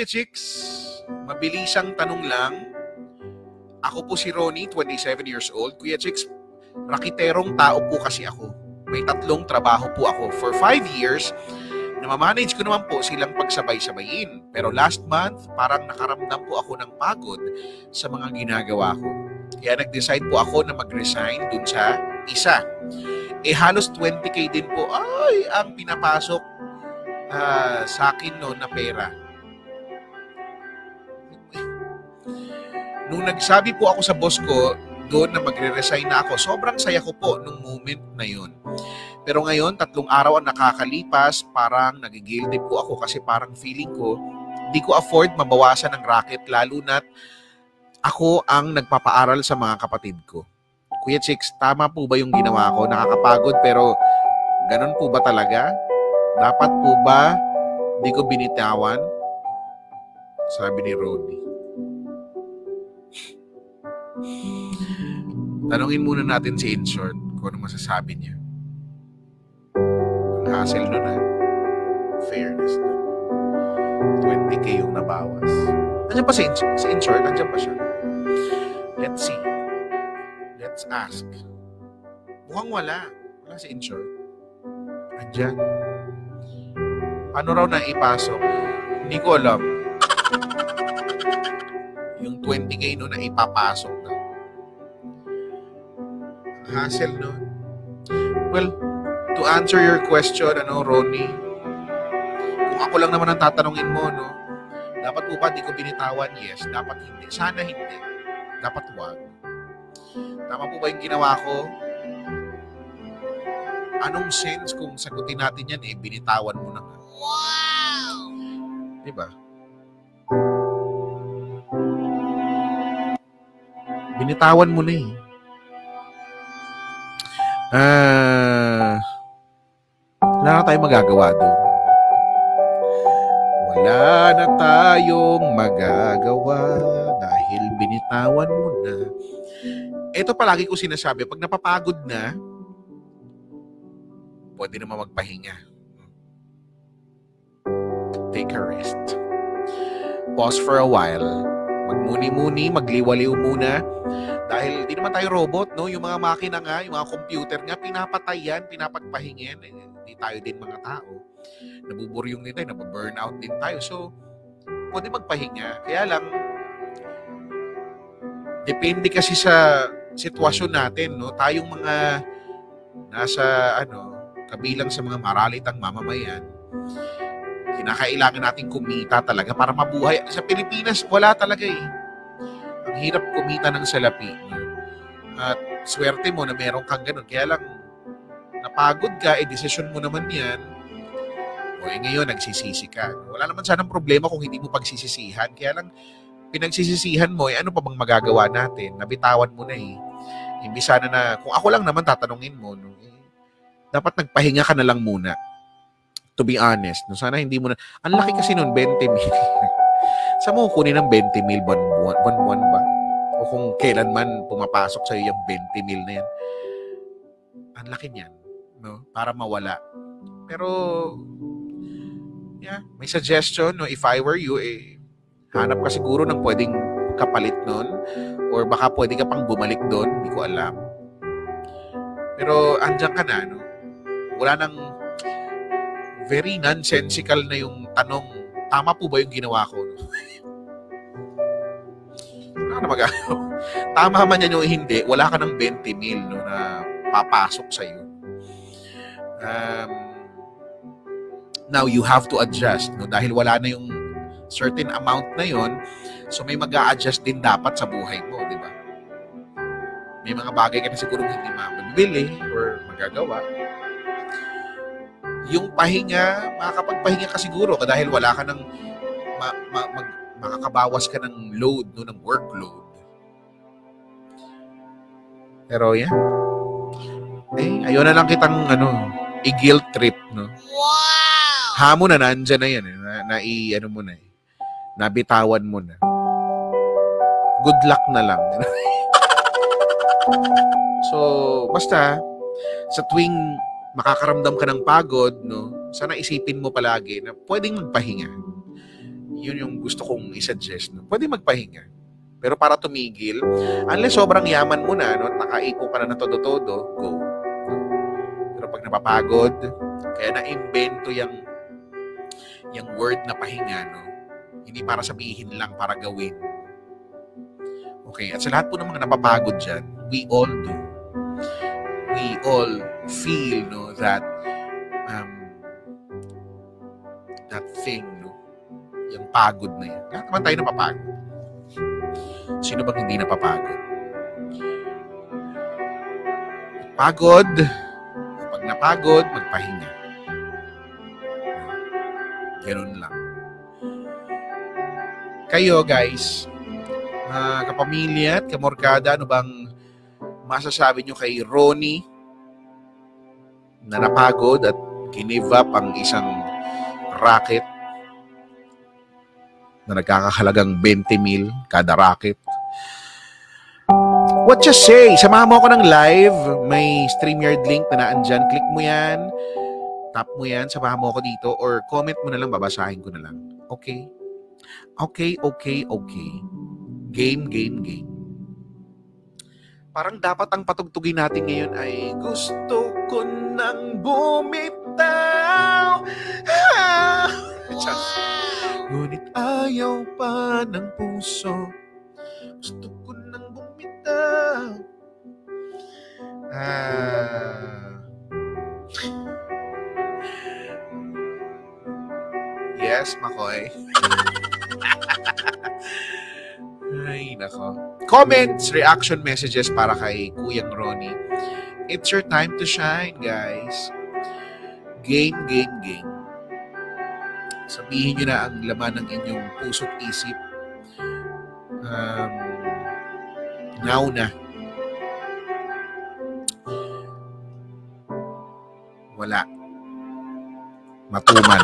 Kuya Chicks. Mabilisang tanong lang. Ako po si Ronnie, 27 years old. Kuya Chicks, rakiterong tao po kasi ako. May tatlong trabaho po ako. For five years, namamanage ko naman po silang pagsabay-sabayin. Pero last month, parang nakaramdam po ako ng pagod sa mga ginagawa ko. Kaya nag-decide po ako na mag-resign dun sa isa. Eh halos 20k din po ay ang pinapasok uh, sa akin no na pera. Nung nagsabi po ako sa boss ko doon na magre-resign na ako, sobrang saya ko po nung moment na yun. Pero ngayon, tatlong araw ang nakakalipas, parang nagigilty po ako kasi parang feeling ko, di ko afford mabawasan ng racket lalo na't ako ang nagpapaaral sa mga kapatid ko. Kuya Chicks, tama po ba yung ginawa ko? Nakakapagod pero ganun po ba talaga? Dapat po ba di ko binitawan? Sabi ni Rodney. Tanungin muna natin si Inshort kung ano masasabi niya. Ang hassle nun ha. Fairness nun. 20k yung nabawas. Andiyan pa si, In- si Inshort? Andiyan pa siya. Let's see. Let's ask. Mukhang wala. Wala si Inshort. Andiyan. Ano raw na ipasok? Hindi ko alam. Yung 20k no na ipapasok hassle no? Well, to answer your question, ano, Ronnie, kung ako lang naman ang tatanungin mo, no, dapat po ba di ko binitawan? Yes. Dapat hindi. Sana hindi. Dapat wag. Tama po ba yung ginawa ko? Anong sense kung sagutin natin yan eh, binitawan mo na nga. Wow! Di ba? Binitawan mo na eh. Ah, wala na tayong magagawa doon. Wala na tayong magagawa dahil binitawan mo na. Ito palagi ko sinasabi, pag napapagod na, pwede naman magpahinga. Take a rest. Pause for a while. Magmuni-muni, magliwaliw muna. Dahil naman tayo robot, no? Yung mga makina nga, yung mga computer nga, pinapatay yan, pinapagpahingin. Eh, Hindi tayo din mga tao. Nabuburyong din tayo, nababurnout din tayo. So, pwede magpahinga. Kaya lang, depende kasi sa sitwasyon natin, no? Tayong mga nasa, ano, kabilang sa mga maralitang mamamayan, kinakailangan natin kumita talaga para mabuhay. Sa Pilipinas, wala talaga eh. Ang hirap kumita ng salapi. At swerte mo na meron kang ganun. Kaya lang, napagod ka, eh, desisyon mo naman yan. O eh, ngayon, nagsisisi ka. Wala naman sanang problema kung hindi mo pagsisisihan. Kaya lang, pinagsisisihan mo, eh, ano pa bang magagawa natin? Nabitawan mo na eh. Hindi sana na, kung ako lang naman tatanungin mo, no, eh, dapat nagpahinga ka na lang muna. To be honest. No, sana hindi mo na, ang laki kasi nun, 20 mil. Sa mo kunin ng 20 mil buwan-buwan kung kailanman pumapasok sa yung 20 mil na yan. Ang laki niyan. No? Para mawala. Pero, yeah, may suggestion, no? If I were you, eh, hanap ka siguro ng pwedeng kapalit nun. Or baka pwede ka pang bumalik doon. Hindi ko alam. Pero, andyan ka na, no? Wala nang very nonsensical na yung tanong, tama po ba yung ginawa ko? Wala na magagawa. Tama man yan yung hindi, wala ka ng 20 mil no, na papasok sa iyo. Um, now, you have to adjust no, dahil wala na yung certain amount na yon so may mag adjust din dapat sa buhay mo, di ba? May mga bagay ka na siguro hindi mabili or magagawa yung pahinga, makakapagpahinga ka siguro dahil wala ka ng ma, ma, mag, makakabawas ka ng load, no, ng workload. Pero yan. Eh, ayaw na lang kitang ano, i-guilt trip, no? Wow! Hamon na, nandyan na yan. Eh, na, na i, ano mo na eh. Nabitawan mo na. Good luck na lang. so, basta, sa tuwing makakaramdam ka ng pagod, no? Sana isipin mo palagi na pwedeng magpahinga. Yun yung gusto kong isuggest. No? Pwede magpahinga. Pero para tumigil, unless sobrang yaman mo na, no, nakaiko ka na ng todo-todo, go. Pero pag napapagod, kaya na-invento yung, yung word na pahinga, no? Hindi para sabihin lang, para gawin. Okay, at sa lahat po ng mga napapagod dyan, we all do. We all feel, no, that um, that thing, pagod na yan. Lahat naman tayo napapagod. Sino bang hindi napapagod? Pagod. Pag napagod, magpahinga. Ganun lang. Kayo guys, mga kapamilya at kamorkada, ano bang masasabi nyo kay Ronnie na napagod at kinive up ang isang racket na nagkakahalagang 20 mil kada racket. What you say? Samahan mo ako ng live. May StreamYard link na naandyan. Click mo yan. Tap mo yan. Samahan mo ako dito. Or comment mo na lang. Babasahin ko na lang. Okay? Okay, okay, okay. Game, game, game. Parang dapat ang patugtugin natin ngayon ay Gusto ko nang bumitaw. Ah! Ngunit ayaw pa ng puso Gusto ko nang bumitaw Ah Yes, Makoy. Ay, nako. Comments, reaction messages para kay Kuyang Ronnie. It's your time to shine, guys. Game, game, game. Sabihin nyo na ang laman ng inyong puso't isip. Um, now na. Wala. Matumal.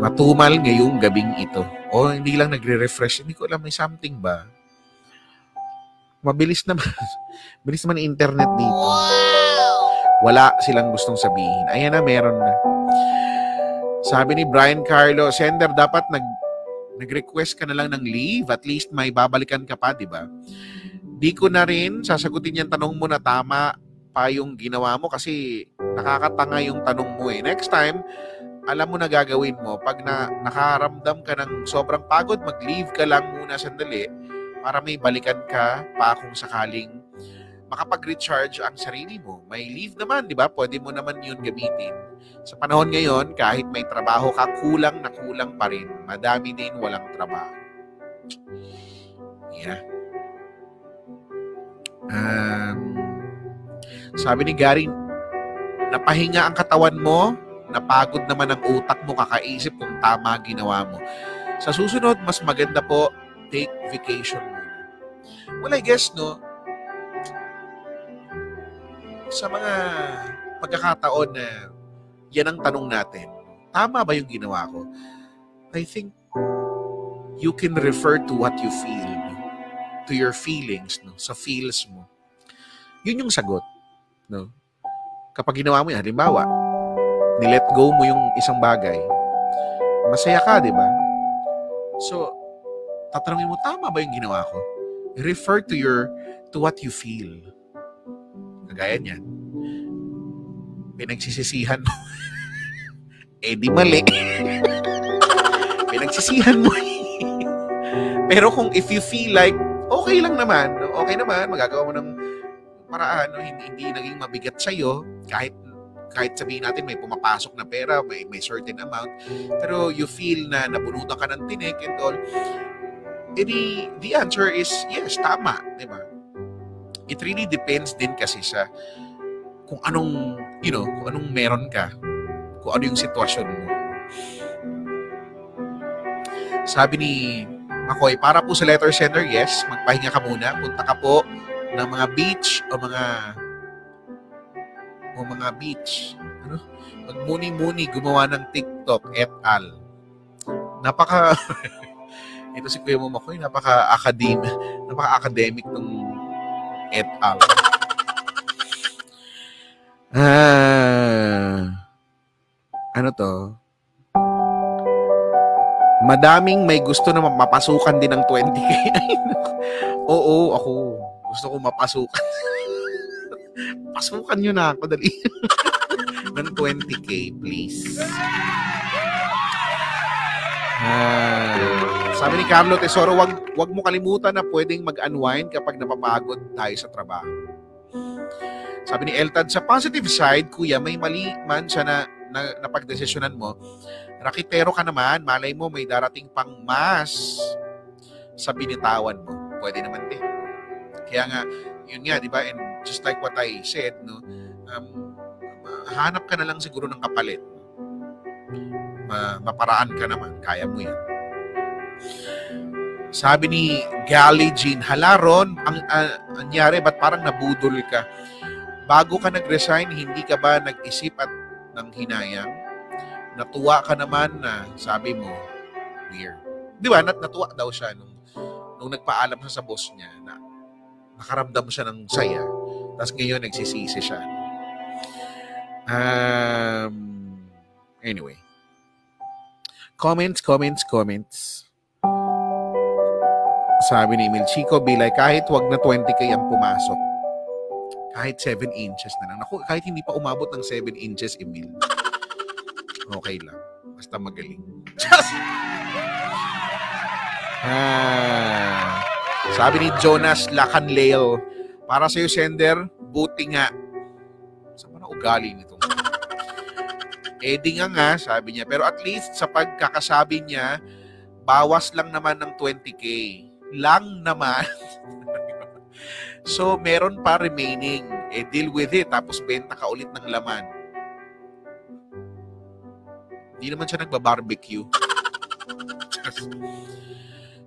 Matumal ngayong gabing ito. O hindi lang nagre-refresh. Hindi ko alam, may something ba? Mabilis naman. Bilis naman internet dito. Wala silang gustong sabihin. Ayan na, meron na. Sabi ni Brian Carlo, sender, dapat nag nag-request ka na lang ng leave. At least may babalikan ka pa, di ba? Di ko na rin sasagutin yung tanong mo na tama pa yung ginawa mo kasi nakakatanga yung tanong mo eh. Next time, alam mo na gagawin mo. Pag na, nakaramdam ka ng sobrang pagod, mag-leave ka lang muna sandali para may balikan ka pa kung sakaling makapag-recharge ang sarili mo. May leave naman, di ba? Pwede mo naman yun gamitin. Sa panahon ngayon, kahit may trabaho ka, kulang na kulang pa rin. Madami din walang trabaho. Yeah. Um, sabi ni Gary, napahinga ang katawan mo, napagod naman ang utak mo, kakaisip kung tama ginawa mo. Sa susunod, mas maganda po, take vacation muna. Well, I guess, no, sa mga pagkakataon na yan ang tanong natin, tama ba yung ginawa ko? I think you can refer to what you feel, no? to your feelings, no? sa feels mo. Yun yung sagot. No? Kapag ginawa mo yan, halimbawa, nilet go mo yung isang bagay, masaya ka, di ba? So, tatanungin mo, tama ba yung ginawa ko? Refer to your, to what you feel. Kagaya niyan. Pinagsisisihan mo. eh di mali. Pinagsisihan mo. Pero kung if you feel like, okay lang naman, okay naman, magagawa mo ng paraan, no? hindi, hindi naging mabigat sa'yo, kahit kahit sabihin natin may pumapasok na pera, may, may certain amount, pero you feel na nabunutan ka ng tinik and all, eh the, the answer is yes, tama, di ba? it really depends din kasi sa kung anong, you know, kung anong meron ka. Kung ano yung sitwasyon mo. Sabi ni Makoy, para po sa letter sender, yes, magpahinga ka muna. Punta ka po ng mga beach o mga o mga beach. Ano? Magmuni-muni, gumawa ng TikTok et al. Napaka ito si Kuya Makoy, napaka-academic, napaka-academic ng et al. Ah, ano to? Madaming may gusto na mapasukan din ng 20k. Oo, ako. Gusto ko mapasukan. Pasukan nyo na ako, dali. ng 20k, please. Ah, sabi ni Carlo Tesoro, wag, wag mo kalimutan na pwedeng mag-unwind kapag napapagod tayo sa trabaho. Sabi ni Eltad, sa positive side, kuya, may mali man siya na, na napagdesisyonan mo. Rakitero ka naman, malay mo may darating pang mas sa binitawan mo. Pwede naman din. Kaya nga, yun nga, di ba? And just like what I said, no, um, hanap ka na lang siguro ng kapalit ma- maparaan ka naman. Kaya mo yan. Sabi ni Gally Jean, hala Ron, ang uh, anyari, ba't parang nabudol ka? Bago ka nag-resign, hindi ka ba nag-isip at ng hinayang? Natuwa ka naman na sabi mo, weird. Di ba? Nat natuwa daw siya nung, nung nagpaalam siya sa boss niya na nakaramdam siya ng saya. Tapos ngayon, nagsisisi siya. Um, anyway. Comments, comments, comments. Sabi ni Emil Chico, Bilay, kahit wag na 20k ang pumasok. Kahit 7 inches na lang. Naku, kahit hindi pa umabot ng 7 inches, Emil. Okay lang. Basta magaling. Just... Ah, sabi ni Jonas Lacanleo, para sa'yo, sender, buti nga. Sa na ugali nito? Eh nga nga, sabi niya. Pero at least sa pagkakasabi niya, bawas lang naman ng 20k. Lang naman. so, meron pa remaining. Eh, deal with it. Tapos, benta ka ulit ng laman. Hindi naman siya nagba-barbecue.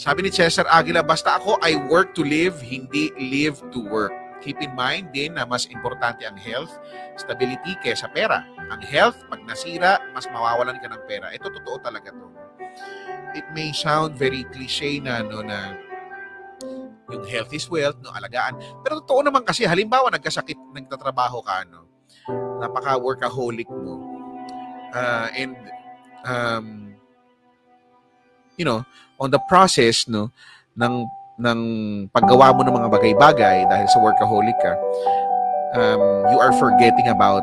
Sabi ni Cesar Aguila, basta ako, I work to live, hindi live to work. Keep in mind din na mas importante ang health, stability kaysa pera. Ang health, pag nasira, mas mawawalan ka ng pera. Ito totoo talaga to. It may sound very cliche na no na yung health is wealth, no, alagaan. Pero totoo naman kasi, halimbawa nagkasakit, nagtatrabaho ka, no, napaka-workaholic mo, uh, and, um, you know, on the process, no, ng ng paggawa mo ng mga bagay-bagay dahil sa workaholic ka, um, you are forgetting about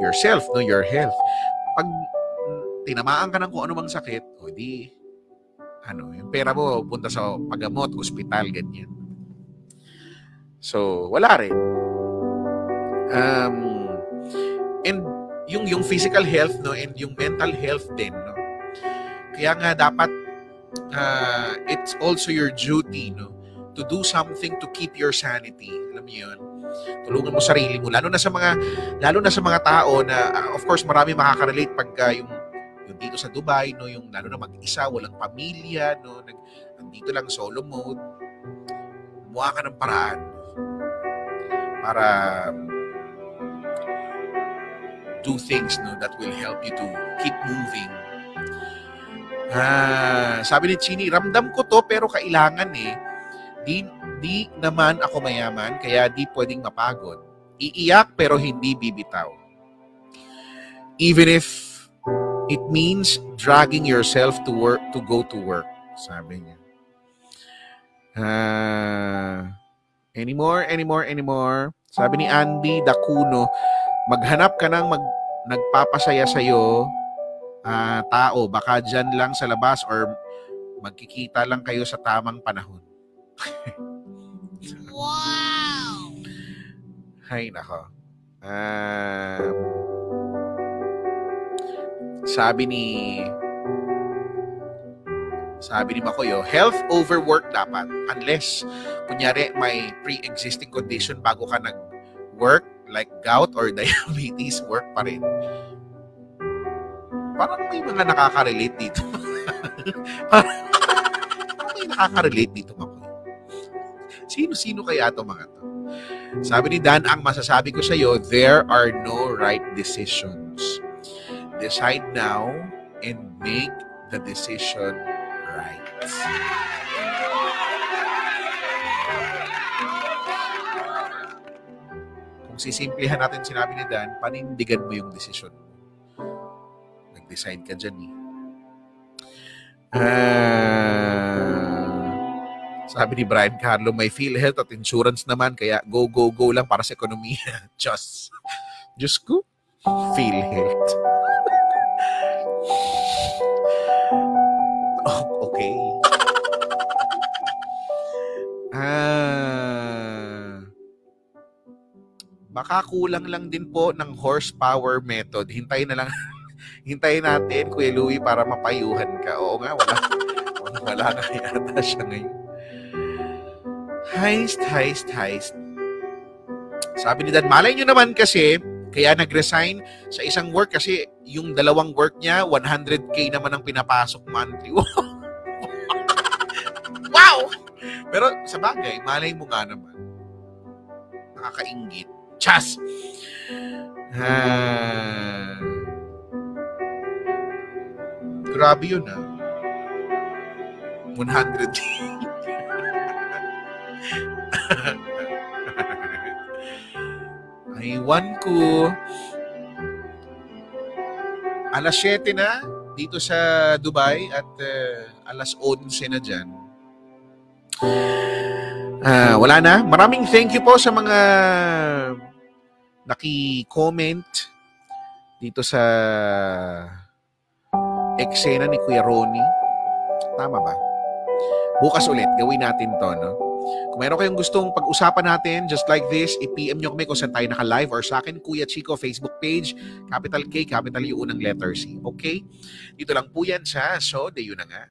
yourself, no, your health. Pag tinamaan ka ng kung anumang sakit, o di, ano, yung pera mo punta sa paggamot, ospital, ganyan. So, wala rin. Um, and yung yung physical health no and yung mental health din no. Kaya nga dapat uh, it's also your duty, no? To do something to keep your sanity. Alam mo yun? Tulungan mo sarili mo. Lalo na sa mga, lalo na sa mga tao na, uh, of course, marami makaka-relate pagka yung, yung dito sa Dubai, no? Yung lalo na mag-isa, walang pamilya, no? Nag, nandito lang solo mode. Muha ka ng paraan para do things no that will help you to keep moving Ah, sabi ni Chini, ramdam ko to pero kailangan eh. Di, di naman ako mayaman kaya di pwedeng mapagod. Iiyak pero hindi bibitaw. Even if it means dragging yourself to work to go to work, sabi niya. Uh, anymore, anymore, anymore. Sabi ni Andy Dacuno, maghanap ka ng mag, nagpapasaya sa'yo uh, tao. Baka dyan lang sa labas or magkikita lang kayo sa tamang panahon. wow! Hay nako. Uh, sabi ni sabi ni Makoyo, health over work dapat. Unless, kunyari, may pre-existing condition bago ka nag-work, like gout or diabetes, work pa rin. Parang may mga nakaka-relate dito. parang, may nakaka-relate dito, Makoy. Sino-sino kaya to mga to? Sabi ni Dan, ang masasabi ko sa iyo, there are no right decisions. Decide now and make the decision right. Kung sisimplihan natin sinabi ni Dan, panindigan mo yung desisyon mo. Nag-decide ka dyan eh. Ah, sabi ni Brian Carlo, may PhilHealth at insurance naman, kaya go, go, go lang para sa ekonomiya. Diyos. Diyos ko. PhilHealth. Ah, baka kulang lang din po ng horsepower method. Hintayin na lang. Hintayin natin, Kuya Louie, para mapayuhan ka. Oo nga, wala. Wala na yata siya ngayon. Heist, heist, heist. Sabi ni Dan, malay nyo naman kasi, kaya nag-resign sa isang work kasi yung dalawang work niya, 100k naman ang pinapasok monthly. Pero sa bagay, malay mo nga naman. Nakakaingit. Chas! Ah. Grabe yun ah. 100. Aywan ko. Alas 7 na dito sa Dubai at uh, alas 11 na dyan. Ah, wala na. Maraming thank you po sa mga naki-comment dito sa eksena ni Kuya Ronnie. Tama ba? Bukas ulit, gawin natin to, no? Kung meron kayong gustong pag-usapan natin, just like this, i-PM nyo kami kung saan tayo naka-live or sa akin, Kuya Chico Facebook page, capital K, capital U, unang letter C. Okay? Dito lang po yan sa So, de yun na nga.